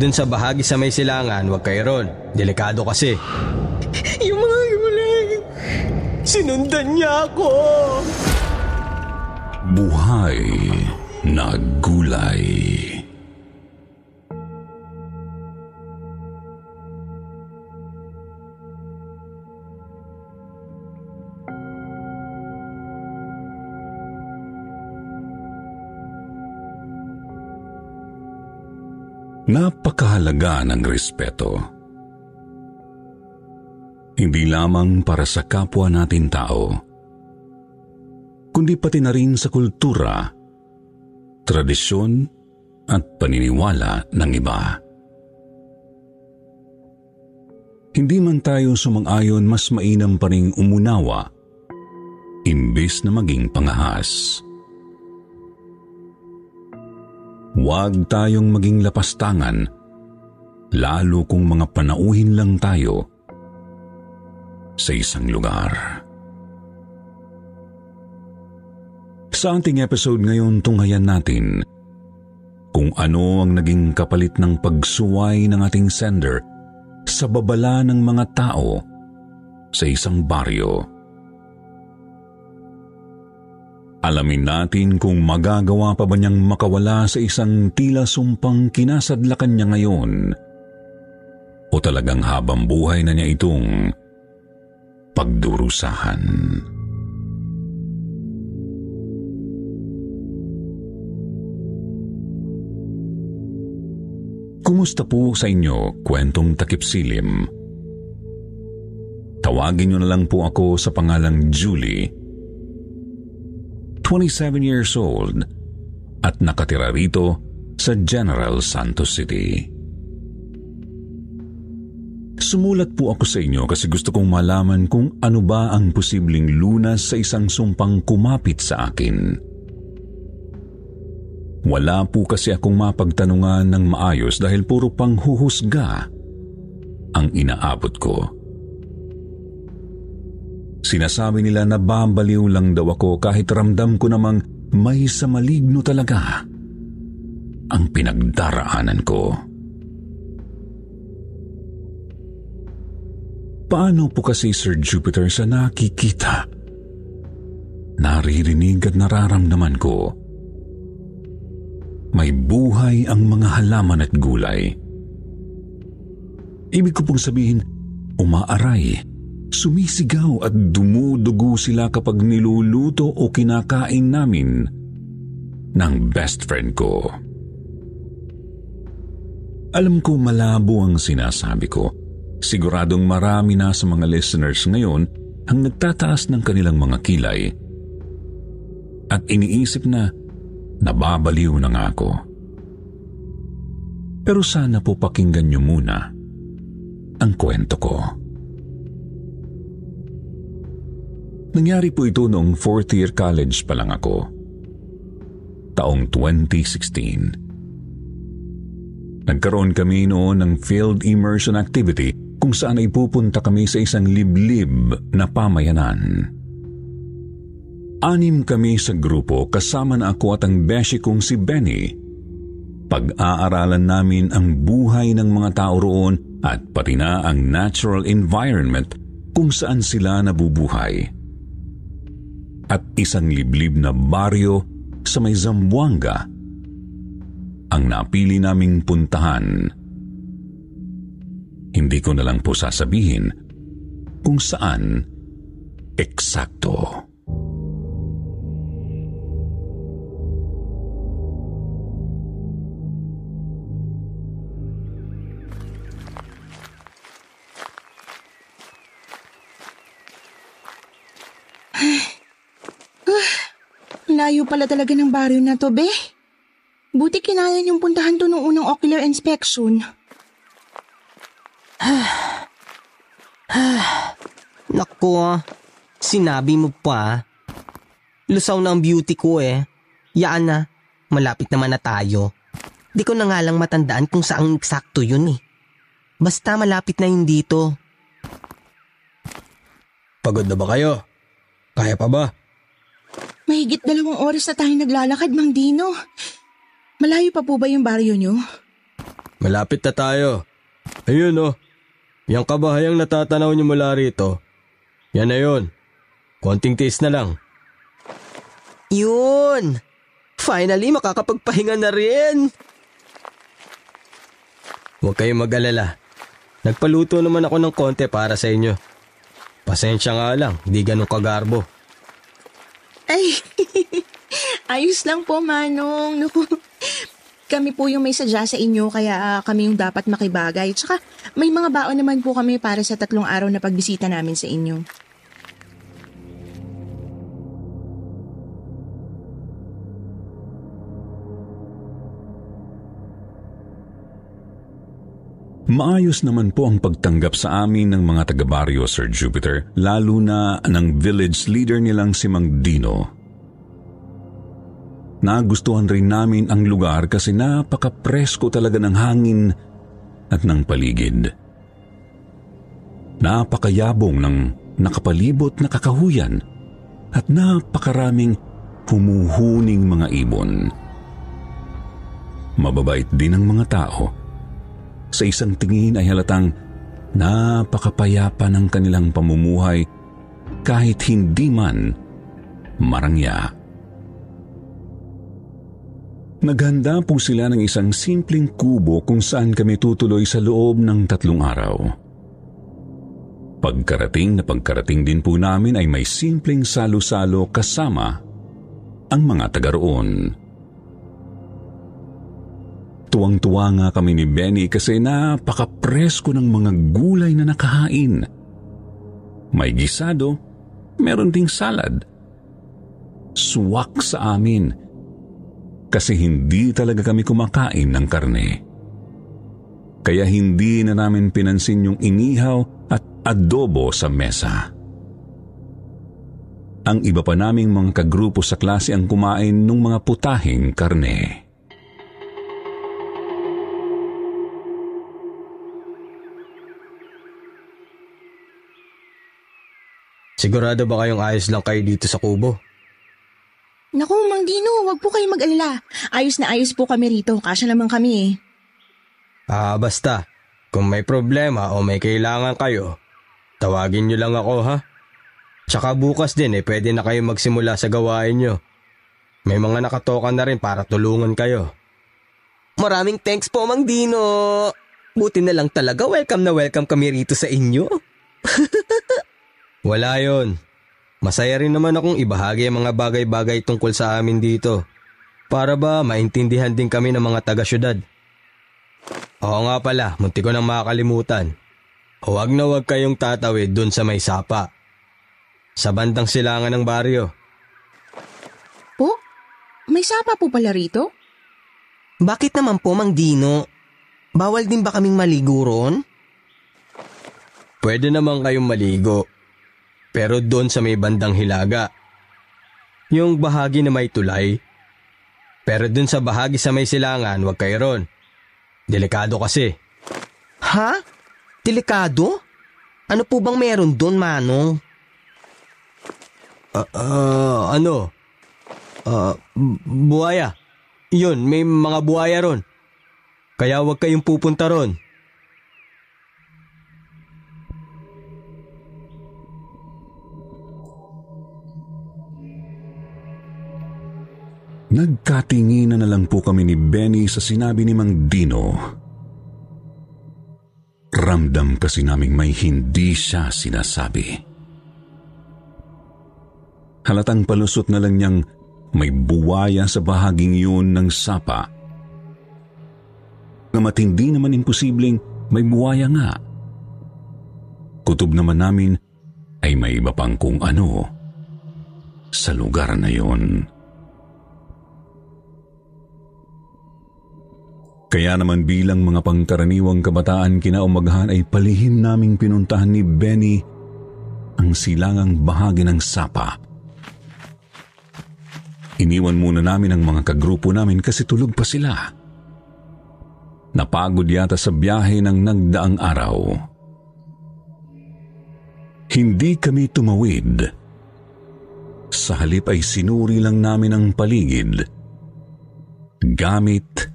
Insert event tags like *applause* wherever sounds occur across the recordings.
Dun sa bahagi sa may silangan, huwag kayo ron. Delikado kasi. Yung mga gulay, sinundan niya ako. Buhay na gulay. Napakahalaga ng respeto. Hindi lamang para sa kapwa natin tao, kundi pati na rin sa kultura, tradisyon at paniniwala ng iba. Hindi man tayo sumang-ayon mas mainam pa rin umunawa imbes na maging pangahas. Huwag tayong maging lapastangan, lalo kung mga panauhin lang tayo sa isang lugar. Sa ating episode ngayon, tunghayan natin kung ano ang naging kapalit ng pagsuway ng ating sender sa babala ng mga tao sa isang baryo. Alamin natin kung magagawa pa ba niyang makawala sa isang tila sumpang kinasadlakan niya ngayon o talagang habang buhay na niya itong pagdurusahan. Kumusta po sa inyo, kwentong takip silim? Tawagin niyo na lang po ako sa pangalang Julie 27 years old at nakatira rito sa General Santos City. Sumulat po ako sa inyo kasi gusto kong malaman kung ano ba ang posibleng lunas sa isang sumpang kumapit sa akin. Wala po kasi akong mapagtanungan ng maayos dahil puro pang huhusga ang inaabot ko. Sinasabi nila na babaliw lang daw ako kahit ramdam ko namang may sa maligno talaga ang pinagdaraanan ko. Paano po kasi Sir Jupiter sa nakikita? Naririnig at nararamdaman ko. May buhay ang mga halaman at gulay. Ibig ko pong sabihin, umaaray Sumisigaw at dumudugo sila kapag niluluto o kinakain namin ng best friend ko. Alam ko malabo ang sinasabi ko. Siguradong marami na sa mga listeners ngayon ang nagtataas ng kanilang mga kilay. At iniisip na nababaliw na nga ako. Pero sana po pakinggan niyo muna ang kwento ko. Nangyari po ito noong fourth year college pa lang ako. Taong 2016. Nagkaroon kami noon ng field immersion activity kung saan ay pupunta kami sa isang liblib na pamayanan. Anim kami sa grupo kasama na ako at ang beshi kong si Benny. Pag-aaralan namin ang buhay ng mga tao roon at pati na ang natural environment kung saan sila nabubuhay at isang liblib na baryo sa may Zamboanga ang napili naming puntahan. Hindi ko na lang po sasabihin kung saan eksakto. Layo pala talaga ng baryo na to, be. Buti kinaya niyong puntahan to nung unang ocular inspection. *sighs* Naku, ah. sinabi mo pa. Lusaw na ang beauty ko eh. Yaan na, malapit naman na tayo. Di ko na nga lang matandaan kung saang eksakto yun eh. Basta malapit na yun dito. Pagod na ba kayo? Kaya pa ba? Mahigit dalawang oras na tayo naglalakad, Mang Dino. Malayo pa po ba yung baryo niyo? Malapit na tayo. Ayun oh. Yang kabahayang natatanaw niyo mula rito. Yan na yun. Konting tiis na lang. Yun! Finally, makakapagpahinga na rin. Huwag kayong mag-alala. Nagpaluto naman ako ng konti para sa inyo. Pasensya nga lang, di ganun kagarbo. Ay, *laughs* ayos lang po, Manong. Naku, kami po yung may sadya sa inyo kaya ah, kami yung dapat makibagay. Tsaka may mga baon naman po kami para sa tatlong araw na pagbisita namin sa inyo. Maayos naman po ang pagtanggap sa amin ng mga taga-baryo, Sir Jupiter, lalo na ng village leader nilang si Mang Dino. Nagustuhan rin namin ang lugar kasi napaka-presko talaga ng hangin at ng paligid. Napakayabong ng nakapalibot na kakahuyan at napakaraming humuhuning mga ibon. Mababait din ang mga tao sa isang tingin ay halatang napakapayapa ng kanilang pamumuhay kahit hindi man marangya. Naghanda po sila ng isang simpleng kubo kung saan kami tutuloy sa loob ng tatlong araw. Pagkarating na pagkarating din po namin ay may simpleng salo-salo kasama ang mga taga roon. Tuwang-tuwa nga kami ni Benny kasi napaka-presko ng mga gulay na nakahain. May gisado, meron ding salad. Swak sa amin kasi hindi talaga kami kumakain ng karne. Kaya hindi na namin pinansin yung inihaw at adobo sa mesa. Ang iba pa naming mga kagrupo sa klase ang kumain ng mga putahing karne. Sigurado ba kayong ayos lang kayo dito sa kubo? Naku, Mang Dino, wag po kayo mag-alala. Ayos na ayos po kami rito. Kasya naman kami eh. Ah, basta. Kung may problema o may kailangan kayo, tawagin nyo lang ako ha. Tsaka bukas din eh, pwede na kayo magsimula sa gawain nyo. May mga nakatoka na rin para tulungan kayo. Maraming thanks po, Mang Dino. Buti na lang talaga welcome na welcome kami rito sa inyo. *laughs* Wala yon. Masaya rin naman akong ibahagi ang mga bagay-bagay tungkol sa amin dito. Para ba maintindihan din kami ng mga taga-syudad. Oo nga pala, munti ko nang makakalimutan. Huwag na huwag kayong tatawid dun sa may sapa. Sa bandang silangan ng baryo. Po? May sapa po pala rito? Bakit naman po, Mang Dino? Bawal din ba kaming maligo ron? Pwede naman kayong maligo. Pero doon sa may bandang hilaga. Yung bahagi na may tulay. Pero doon sa bahagi sa may silangan, wag kayo ron. Delikado kasi. Ha? Delikado? Ano po bang meron doon, Manong? Ah, ah, ano? Bu- buhaya. Yun, may mga buhaya ron. Kaya wag kayong pupunta ron. Nagkatinginan na lang po kami ni Benny sa sinabi ni Mang Dino. Ramdam kasi naming may hindi siya sinasabi. Halatang palusot na lang niyang may buwaya sa bahaging yun ng sapa. Ngamat hindi naman imposibleng may buwaya nga. Kutob naman namin ay may iba pang kung ano sa lugar na yon. Kaya naman bilang mga pangkaraniwang kabataan kinaumagahan ay palihim naming pinuntahan ni Benny ang silangang bahagi ng sapa. Iniwan muna namin ang mga kagrupo namin kasi tulog pa sila. Napagod yata sa biyahe ng nagdaang araw. Hindi kami tumawid. Sa halip ay sinuri lang namin ang paligid gamit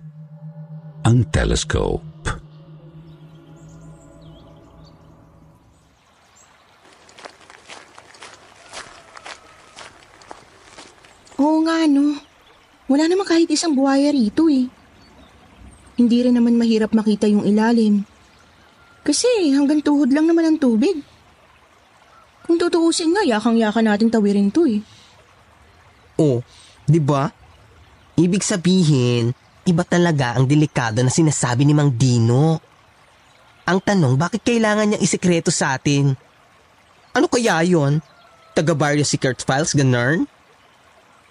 ang telescope. Oo nga, no. Wala naman kahit isang buhaya rito eh. Hindi rin naman mahirap makita yung ilalim. Kasi hanggang tuhod lang naman ang tubig. Kung tutuusin nga, yakang-yaka natin tawirin to eh. Oh, di ba? Ibig sabihin, iba talaga ang delikado na sinasabi ni Mang Dino. Ang tanong, bakit kailangan niyang isikreto sa atin? Ano kaya yon? Taga-barrio secret files, ganern?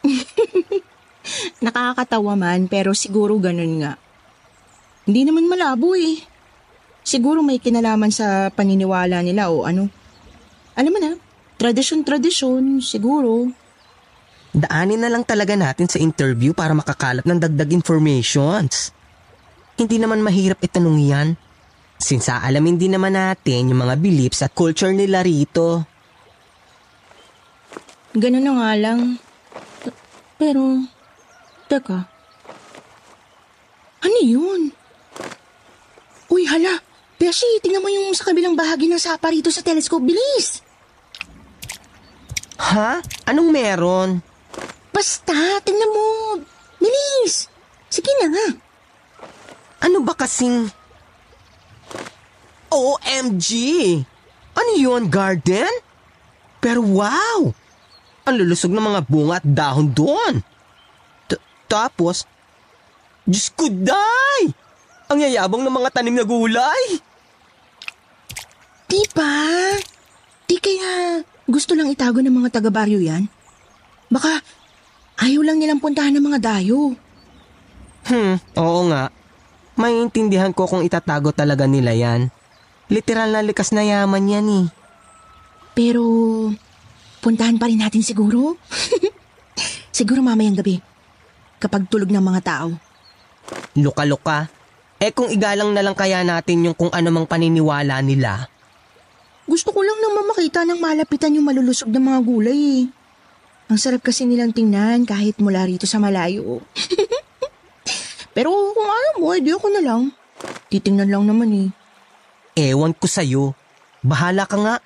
*laughs* Nakakatawa man, pero siguro ganun nga. Hindi naman malabo eh. Siguro may kinalaman sa paniniwala nila o ano. Alam mo na, tradisyon-tradisyon, siguro. Daanin na lang talaga natin sa interview para makakalap ng dagdag informations. Hindi naman mahirap itanong yan. Since aalamin din naman natin yung mga beliefs at culture nila rito. Ganun na nga lang. Pero, teka. Ano yun? Uy, hala. Beshi, tingnan mo yung sa kabilang bahagi ng sapa rito sa telescope. Bilis! Ha? Anong meron? Basta, tingnan mo. Bilis! Sige na nga. Ano ba kasing... OMG! Ano yun, garden? Pero wow! Ang lulusog ng mga bunga at dahon doon. T- tapos, Diyos ko, day! Ang yayabang ng mga tanim na gulay! Di ba? Di kaya gusto lang itago ng mga taga-baryo yan? Baka ayaw lang nilang puntahan ng mga dayo. Hmm, oo nga. Maiintindihan ko kung itatago talaga nila yan. Literal na likas na yaman yan eh. Pero, puntahan pa rin natin siguro? *laughs* siguro mamayang gabi. Kapag tulog ng mga tao. Luka-luka. Eh kung igalang na lang kaya natin yung kung ano mang paniniwala nila. Gusto ko lang naman makita ng malapitan yung malulusog ng mga gulay eh. Ang sarap kasi nilang tingnan kahit mula rito sa malayo. *laughs* Pero kung ayaw mo, edi ako na lang. Titingnan lang naman eh. Ewan ko sa'yo. Bahala ka nga.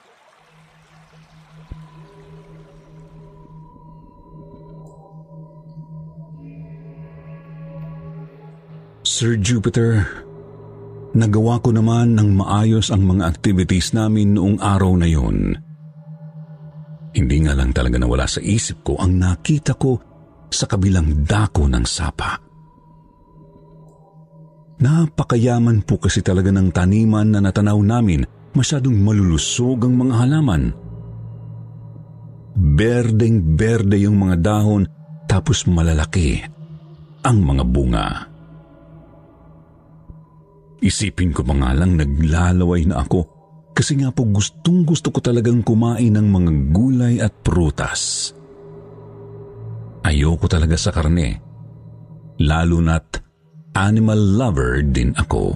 Sir Jupiter, nagawa ko naman ng maayos ang mga activities namin noong araw na yon. Hindi nga lang talaga nawala sa isip ko ang nakita ko sa kabilang dako ng sapa. Napakayaman po kasi talaga ng taniman na natanaw namin, masyadong malulusog ang mga halaman. Berdeng-berde yung mga dahon tapos malalaki ang mga bunga. Isipin ko pa nga lang naglalaway na ako kasi nga po gustong gusto ko talagang kumain ng mga gulay at prutas. Ayoko talaga sa karne, lalo na't animal lover din ako.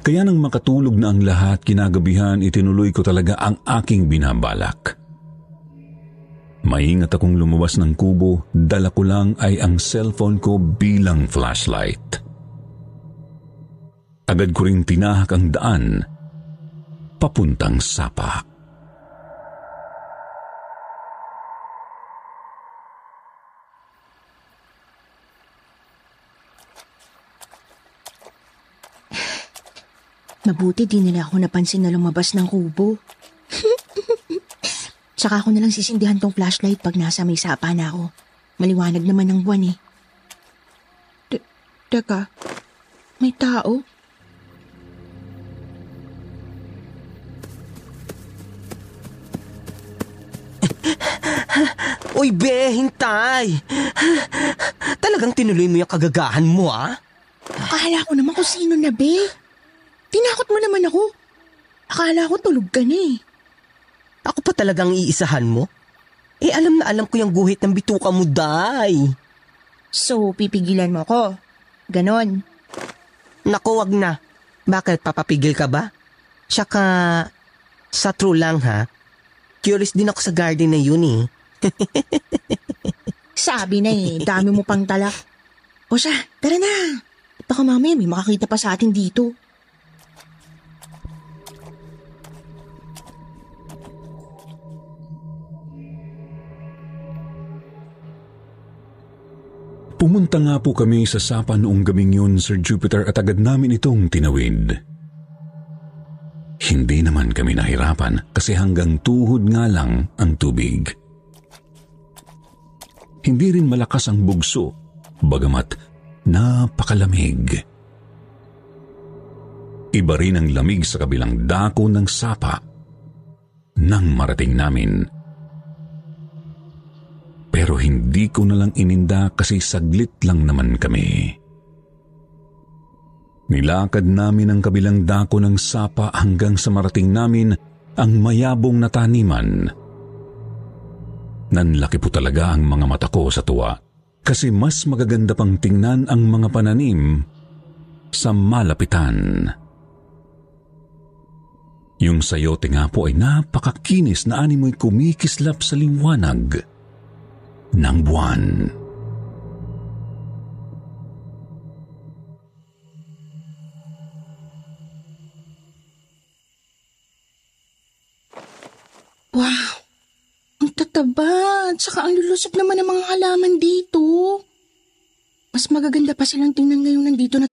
Kaya nang makatulog na ang lahat kinagabihan itinuloy ko talaga ang aking binabalak. Maingat akong lumabas ng kubo, dala ko lang ay ang cellphone ko bilang flashlight. Agad ko ring tinahak ang daan papuntang sapa. Mabuti di nila ako napansin na lumabas ng kubo. *laughs* Tsaka ako nalang sisindihan tong flashlight pag nasa may sapa na ako. Maliwanag naman ang buwan eh. Te- teka, may tao? Uy, be, hintay! Talagang tinuloy mo yung kagagahan mo, ah? Akala ko naman kung sino na, be. Tinakot mo naman ako. Akala ko tulog ka na eh. Ako pa talagang iisahan mo? Eh, alam na alam ko yung guhit ng bituka mo, day. So, pipigilan mo ako. Ganon. Naku, wag na. Bakit, papapigil ka ba? Tsaka, sa true lang ha, curious din ako sa garden na yun eh. *laughs* Sabi na eh, dami mo pang talak. O siya, tara na. Baka mamaya may makakita pa sa atin dito. Pumunta nga po kami sa sapa noong gabing yun, Sir Jupiter, at agad namin itong tinawid. Hindi naman kami nahirapan kasi hanggang tuhod nga lang ang tubig. Hindi rin malakas ang bugso, bagamat napakalamig. Iba rin ang lamig sa kabilang dako ng sapa nang marating namin. Pero hindi ko na lang ininda kasi saglit lang naman kami. Nilakad namin ang kabilang dako ng sapa hanggang sa marating namin ang mayabong na taniman. Nanlaki po talaga ang mga mata ko sa tuwa kasi mas magaganda pang tingnan ang mga pananim sa malapitan. Yung sayote nga po ay napakakinis na animoy kumikislap sa liwanag ng buwan. Wow! Ang tataba at saka ang lulusog naman ng mga halaman dito. Mas magaganda pa silang tingnan ngayon nandito na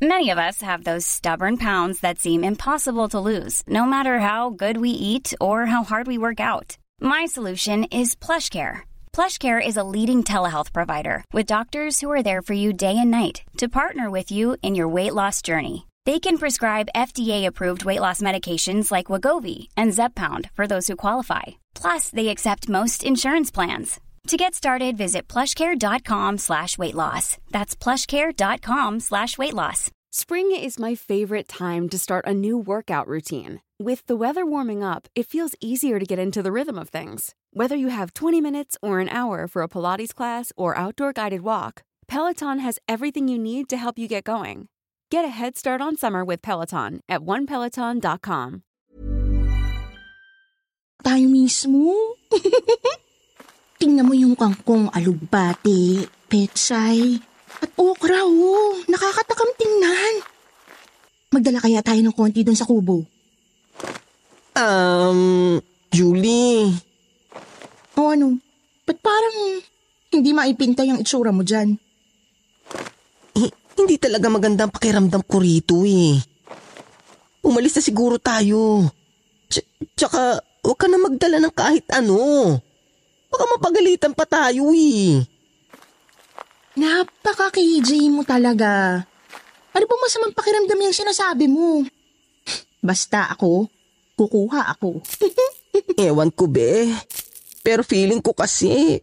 Many of us have those stubborn pounds that seem impossible to lose, no matter how good we eat or how hard we work out. My solution is PlushCare. PlushCare is a leading telehealth provider with doctors who are there for you day and night to partner with you in your weight loss journey. They can prescribe FDA-approved weight loss medications like Wagovi and Zepbound for those who qualify. Plus, they accept most insurance plans. To get started, visit plushcare.com slash weight loss. That's plushcare.com slash weight loss. Spring is my favorite time to start a new workout routine. With the weather warming up, it feels easier to get into the rhythm of things. Whether you have 20 minutes or an hour for a Pilates class or outdoor guided walk, Peloton has everything you need to help you get going. Get a head start on summer with Peloton at onepeloton.com. tayo mismo. *laughs* Tingnan mo yung kangkong alugbati, petsay, at okra oh. Nakakatakam tingnan. Magdala kaya tayo ng konti doon sa kubo. Um, Julie, O ano, ba't parang hindi maipinta yung itsura mo dyan? Hi- hindi talaga magandang pakiramdam ko rito eh. Umalis na siguro tayo. Tsk- Tsaka, huwag ka na magdala ng kahit ano. Baka mapagalitan pa tayo eh. Napaka-KJ mo talaga. Ano ba masamang pakiramdam yung sinasabi mo? Basta ako, kukuha ako. *laughs* Ewan ko be. Pero feeling ko kasi,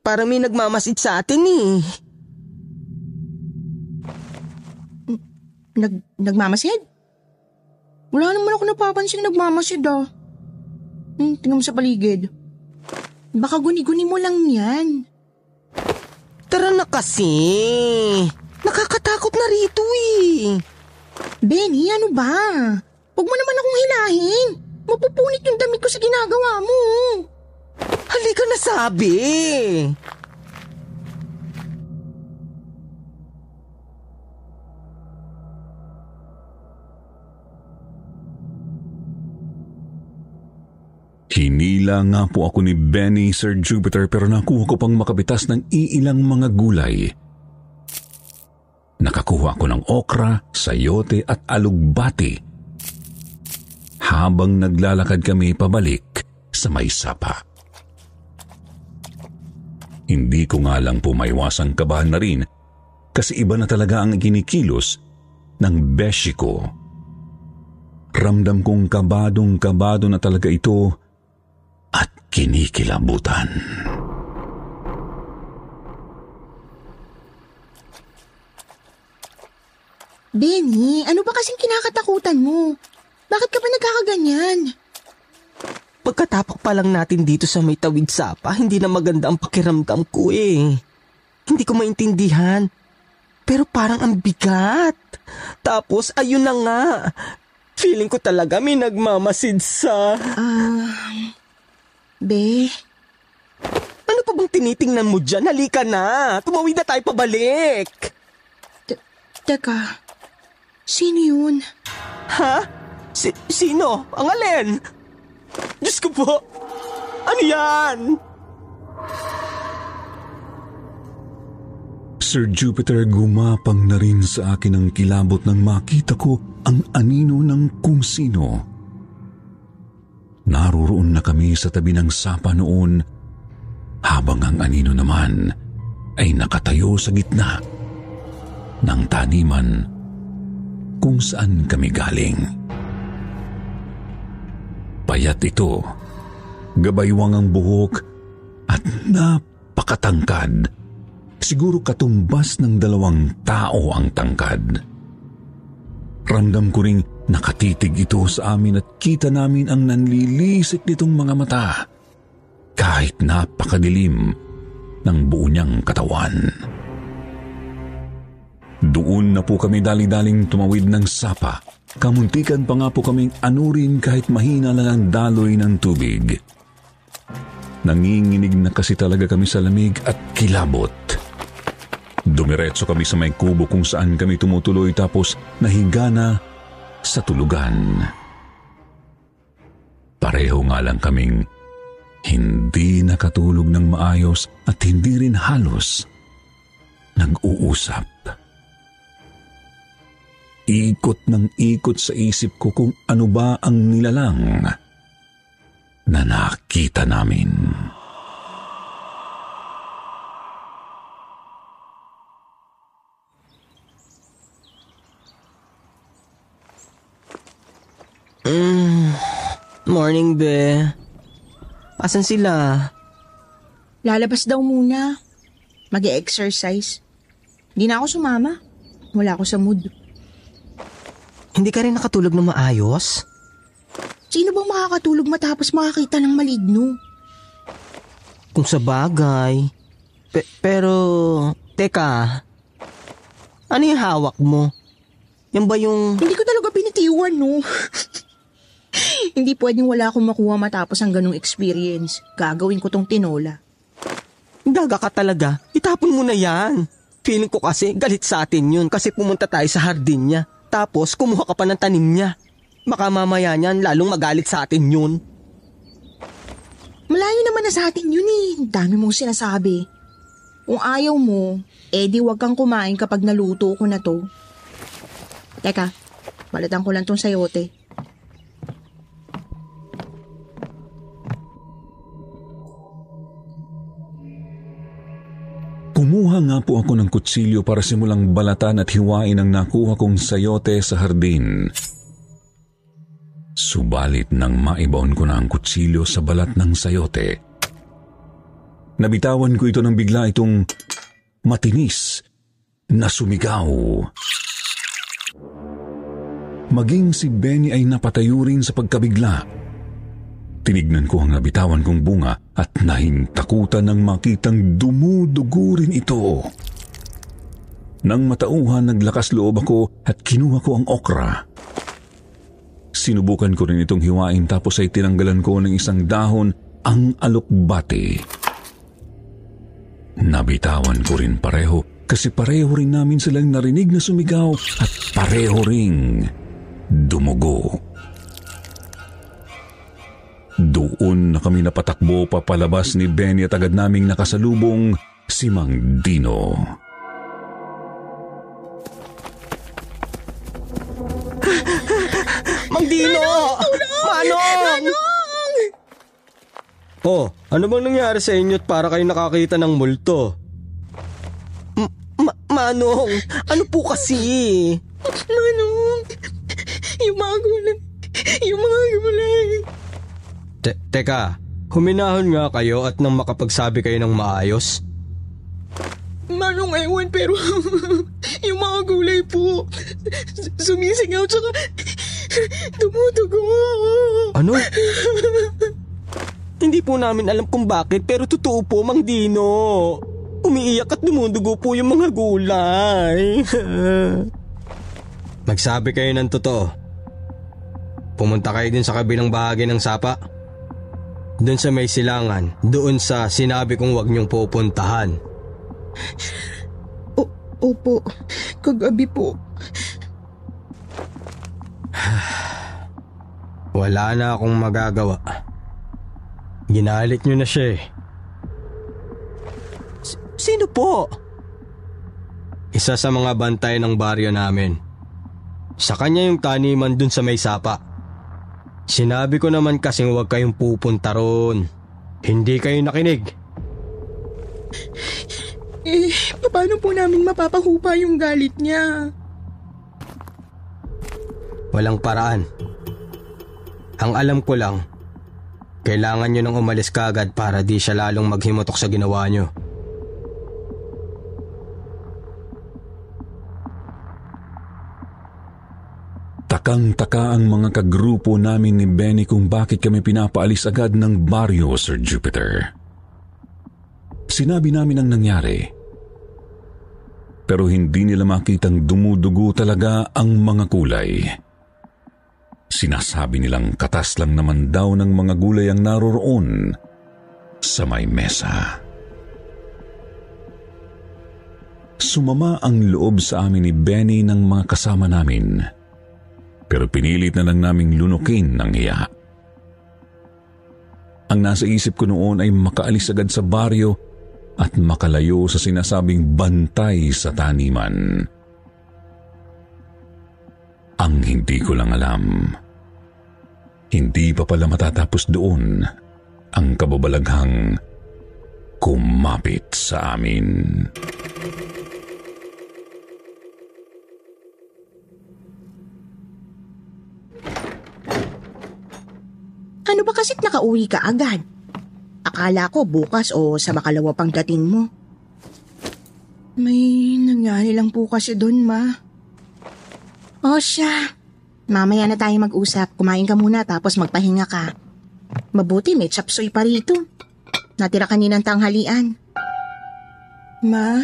para may nagmamasid sa atin eh. Nag, nagmamasid? Wala naman ako napapansin nagmamasid ah. Hmm, tingnan mo sa paligid. Baka guni-guni mo lang yan. Tara na kasi. Nakakatakot na rito eh. Benny, ano ba? Huwag mo naman akong hilahin. Mapupunit yung damit ko sa ginagawa mo. Halika na sabi. Hinila nga po ako ni Benny, Sir Jupiter, pero nakuha ko pang makabitas ng iilang mga gulay. Nakakuha ako ng okra, sayote at alugbati. Habang naglalakad kami pabalik sa may sapa. Hindi ko nga lang po maiwasang kabahan na rin kasi iba na talaga ang ginikilos ng beshi ko. Ramdam kong kabadong kabado na talaga ito kinikilabutan. Benny, ano ba kasing kinakatakutan mo? Bakit ka ba nagkakaganyan? Pagkatapak pa lang natin dito sa may tawid sapa, hindi na maganda ang pakiramdam ko eh. Hindi ko maintindihan. Pero parang ang bigat. Tapos ayun na nga. Feeling ko talaga may nagmamasid sa... Uh, be, Ano pa bang tinitingnan mo dyan? Halika na. Tumawid na tayo pabalik. teka, sino yun? Ha? Si sino? Ang alin? Diyos ko po. Ano yan? Sir Jupiter gumapang na rin sa akin ang kilabot nang makita ko ang anino ng kung sino. Naroroon na kami sa tabi ng sapa noon habang ang anino naman ay nakatayo sa gitna ng taniman kung saan kami galing. Payat ito, gabaywang ang buhok at napakatangkad. Siguro katumbas ng dalawang tao ang tangkad. Ramdam ko ring nakatitig ito sa amin at kita namin ang nanlilisik nitong mga mata kahit napakadilim ng buo niyang katawan. Doon na po kami dali-daling tumawid ng sapa. Kamuntikan pa nga po kaming anurin kahit mahina lang ang daloy ng tubig. Nanginginig na kasi talaga kami sa lamig at kilabot. Dumiretso kami sa may kubo kung saan kami tumutuloy tapos nahiga na sa tulugan. Pareho nga lang kaming hindi nakatulog ng maayos at hindi rin halos nag-uusap. Ikot ng ikot sa isip ko kung ano ba ang nilalang na nakita namin. Morning, be. Asan sila? Lalabas daw muna. mag exercise Hindi na ako sumama. Wala ako sa mood. Hindi ka rin nakatulog na maayos? Sino bang makakatulog matapos makakita ng maligno? Kung sa bagay. Pe- pero, teka. Ano yung hawak mo? Yan ba yung... Hindi ko talaga binitiwan, no? *laughs* Hindi pwedeng wala akong makuha matapos ang ganong experience. Gagawin ko tong tinola. Gaga ka talaga. Itapon mo na yan. Feeling ko kasi galit sa atin yun kasi pumunta tayo sa hardin niya. Tapos kumuha ka pa ng tanim niya. Baka mamaya niyan lalong magalit sa atin yun. Malayo naman na sa atin yun eh. Dami mong sinasabi. Kung ayaw mo, edi wag kang kumain kapag naluto ko na to. Teka, balatan ko lang tong sayote. Kumuha nga po ako ng kutsilyo para simulang balatan at hiwain ang nakuha kong sayote sa hardin. Subalit nang maibaon ko na ang kutsilyo sa balat ng sayote, nabitawan ko ito ng bigla itong matinis na sumigaw. Maging si Benny ay napatayo rin sa pagkabigla. Tinignan ko ang nabitawan kong bunga at nahintakutan nang makitang dumudugo rin ito. Nang matauhan, naglakas loob ako at kinuha ko ang okra. Sinubukan ko rin itong hiwain tapos ay tinanggalan ko ng isang dahon ang alokbati. Nabitawan ko rin pareho kasi pareho rin namin silang narinig na sumigaw at pareho ring dumugo. Doon na kami napatakbo papalabas ni Benny at agad naming nakasalubong si Mang Dino. Mang Dino! Manong! Oh, ano bang nangyari sa inyo at para kayo nakakita ng multo? Ma- Manong! Ano po kasi? Manong! Yung mga gulay! Yung mga gulay! Te- teka, huminahon nga kayo at nang makapagsabi kayo ng maayos? Manong ewan pero *laughs* yung mga gulay po sumisingaw tsaka tumutugo. Ano? Hindi po namin alam kung bakit pero totoo po, Mang Dino. Umiiyak at dumudugo po yung mga gulay. *laughs* Magsabi kayo ng totoo. Pumunta kayo din sa kabilang bahagi ng sapa. Doon sa may silangan, doon sa sinabi kong huwag niyong pupuntahan. O, opo, kagabi po. *sighs* Wala na akong magagawa. Ginalit niyo na siya eh. Sino po? Isa sa mga bantay ng baryo namin. Sa kanya yung taniman dun sa may sapa. Sinabi ko naman kasing huwag kayong pupunta ron. Hindi kayo nakinig. Eh, paano po namin mapapahupa yung galit niya? Walang paraan. Ang alam ko lang, kailangan nyo nang umalis kagad para di siya lalong maghimutok sa ginawa nyo. Takang-taka ang mga kagrupo namin ni Benny kung bakit kami pinapaalis agad ng baryo, Sir Jupiter. Sinabi namin ang nangyari. Pero hindi nila makitang dumudugo talaga ang mga kulay. Sinasabi nilang katas lang naman daw ng mga gulay ang naroroon sa may mesa. Sumama ang loob sa amin ni Benny ng mga kasama namin. Pero pinilit na lang naming lunukin ng hiya. Ang nasa isip ko noon ay makaalis agad sa baryo at makalayo sa sinasabing bantay sa taniman. Ang hindi ko lang alam, hindi pa pala matatapos doon ang kababalaghang kumapit sa amin. Ano ba kasit nakauwi ka agad? Akala ko bukas o sa makalawa pang dating mo. May nangyari lang po kasi doon, ma. O siya. Mamaya na tayo mag-usap. Kumain ka muna tapos magpahinga ka. Mabuti may chapsoy pa rito. Natira kaninang tanghalian. Ma,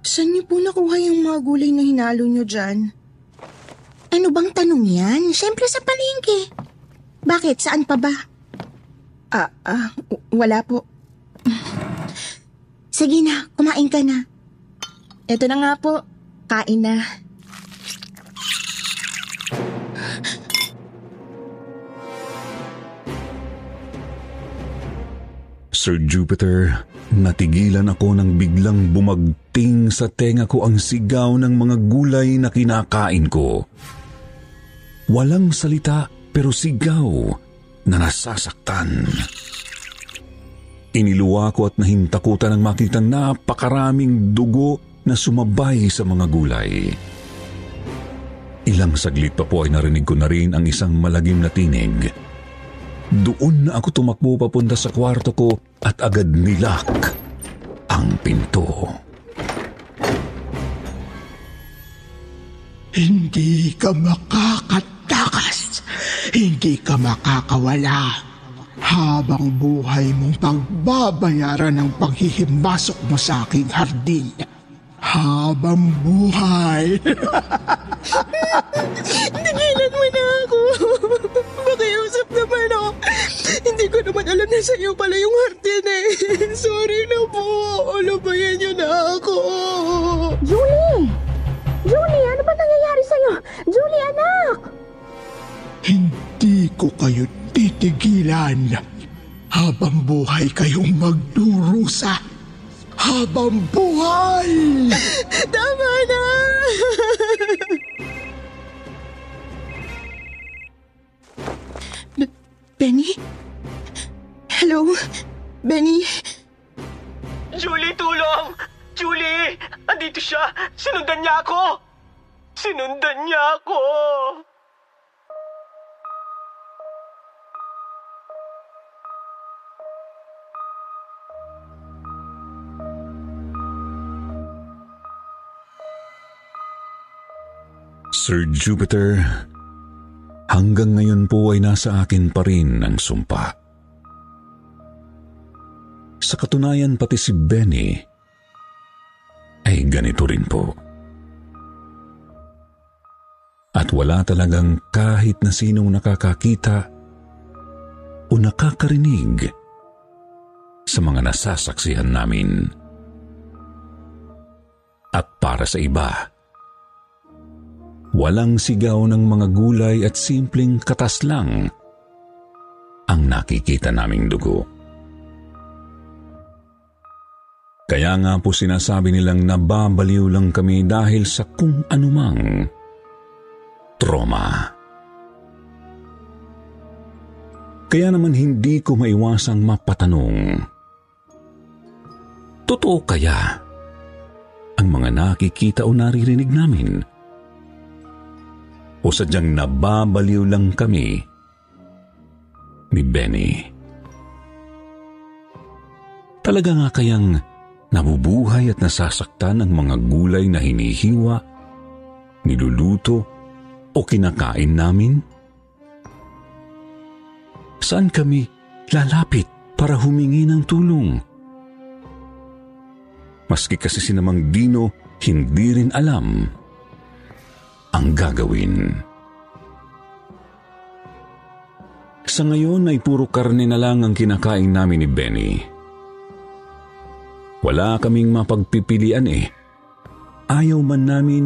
saan niyo po nakuha yung mga gulay na hinalo niyo dyan? Ano bang tanong yan? Siyempre sa palengke. Bakit? Saan pa ba? Ah, ah, wala po. Sige na, kumain ka na. Ito na nga po, kain na. Sir Jupiter, natigilan ako nang biglang bumagting sa tenga ko ang sigaw ng mga gulay na kinakain ko. Walang salita pero sigaw na nasasaktan. Iniluwa ko at nahintakutan ng makitang napakaraming dugo na sumabay sa mga gulay. Ilang saglit pa po ay narinig ko na rin ang isang malagim na tinig. Doon na ako tumakbo papunta sa kwarto ko at agad nilak ang pinto. Hindi ka makakatakas. Hindi ka makakawala. Habang buhay mong pagbabayaran ng paghihimasok mo sa aking hardin. Habang buhay. *laughs* Tigilan mo na ako. Makiusap naman ako. Hindi ko naman alam na sa'yo pala yung hardin eh. *laughs* Sorry na po. Ulabayan niyo na ako. Julie! Julie, ano ba nangyayari sa'yo? Julie, anak! Hindi ko kayo titigilan. Habang buhay kayong magdurusa. Habang buhay! Sir Jupiter, hanggang ngayon po ay nasa akin pa rin ang sumpa. Sa katunayan pati si Benny ay ganito rin po. At wala talagang kahit na sinong nakakakita o nakakarinig sa mga nasasaksihan namin. At para sa iba, walang sigaw ng mga gulay at simpleng katas lang ang nakikita naming dugo. Kaya nga po sinasabi nilang nababaliw lang kami dahil sa kung anumang trauma. Kaya naman hindi ko maiwasang mapatanong. Totoo kaya ang mga nakikita o naririnig namin? O sadyang nababaliw lang kami ni Benny? Talaga nga kayang nabubuhay at nasasaktan ang mga gulay na hinihiwa, niluluto o kinakain namin? Saan kami lalapit para humingi ng tulong? Maski kasi sinamang Dino, hindi rin alam ang gagawin. Sa ngayon ay puro karne na lang ang kinakain namin ni Benny. Wala kaming mapagpipilian eh. Ayaw man namin,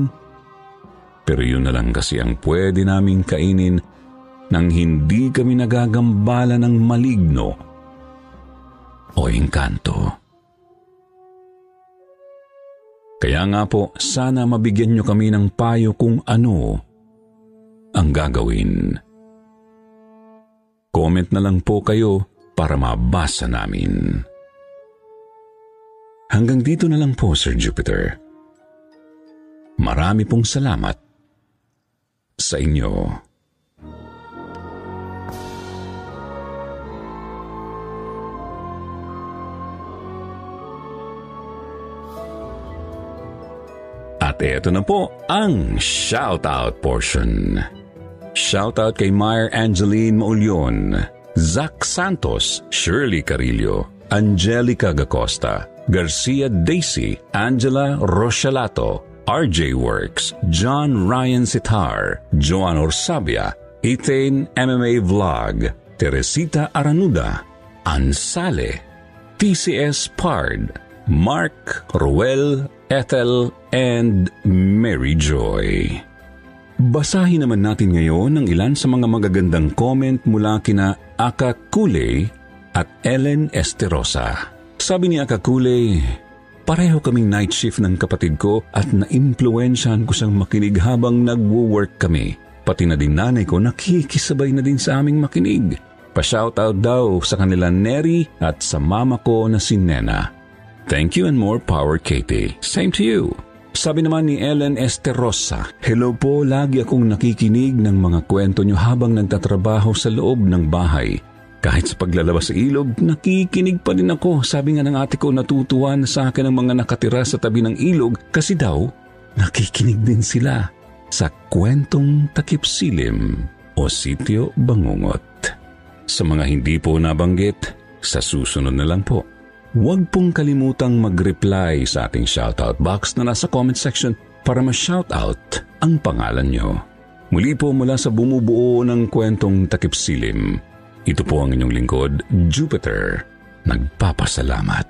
pero yun na lang kasi ang pwede naming kainin nang hindi kami nagagambala ng maligno o engkanto. Kaya nga po, sana mabigyan nyo kami ng payo kung ano ang gagawin. Comment na lang po kayo para mabasa namin. Hanggang dito na lang po, Sir Jupiter. Marami pong salamat sa inyo. At eto na po ang shoutout portion. Shoutout kay Meyer Angeline Maulyon, Zach Santos, Shirley Carillo, Angelica Gacosta, Garcia Daisy, Angela Rochelato, RJ Works, John Ryan Sitar, Joan Orsabia, Ethan MMA Vlog, Teresita Aranuda, Ansale, TCS Pard, Mark Ruel Ethel and Mary Joy. Basahin naman natin ngayon ang ilan sa mga magagandang comment mula kina Aka Kuley at Ellen Esterosa. Sabi ni Aka Kuley, pareho kaming night shift ng kapatid ko at na-impluensyahan ko siyang makinig habang nagwo-work kami. Pati na din nanay ko nakikisabay na din sa aming makinig. Pa-shoutout daw sa kanila Neri at sa mama ko na si Nena. Thank you and more power, Katie. Same to you. Sabi naman ni Ellen Esterosa, Hello po, lagi akong nakikinig ng mga kwento nyo habang nagtatrabaho sa loob ng bahay. Kahit sa paglalabas sa ilog, nakikinig pa din ako. Sabi nga ng ate ko natutuwa na sa akin ang mga nakatira sa tabi ng ilog kasi daw, nakikinig din sila sa kwentong takip silim o sityo bangungot. Sa mga hindi po nabanggit, sa susunod na lang po Huwag pong kalimutang mag-reply sa ating shoutout box na nasa comment section para ma-shoutout ang pangalan nyo. Muli po mula sa bumubuo ng kwentong takip silim. Ito po ang inyong lingkod, Jupiter. Nagpapasalamat.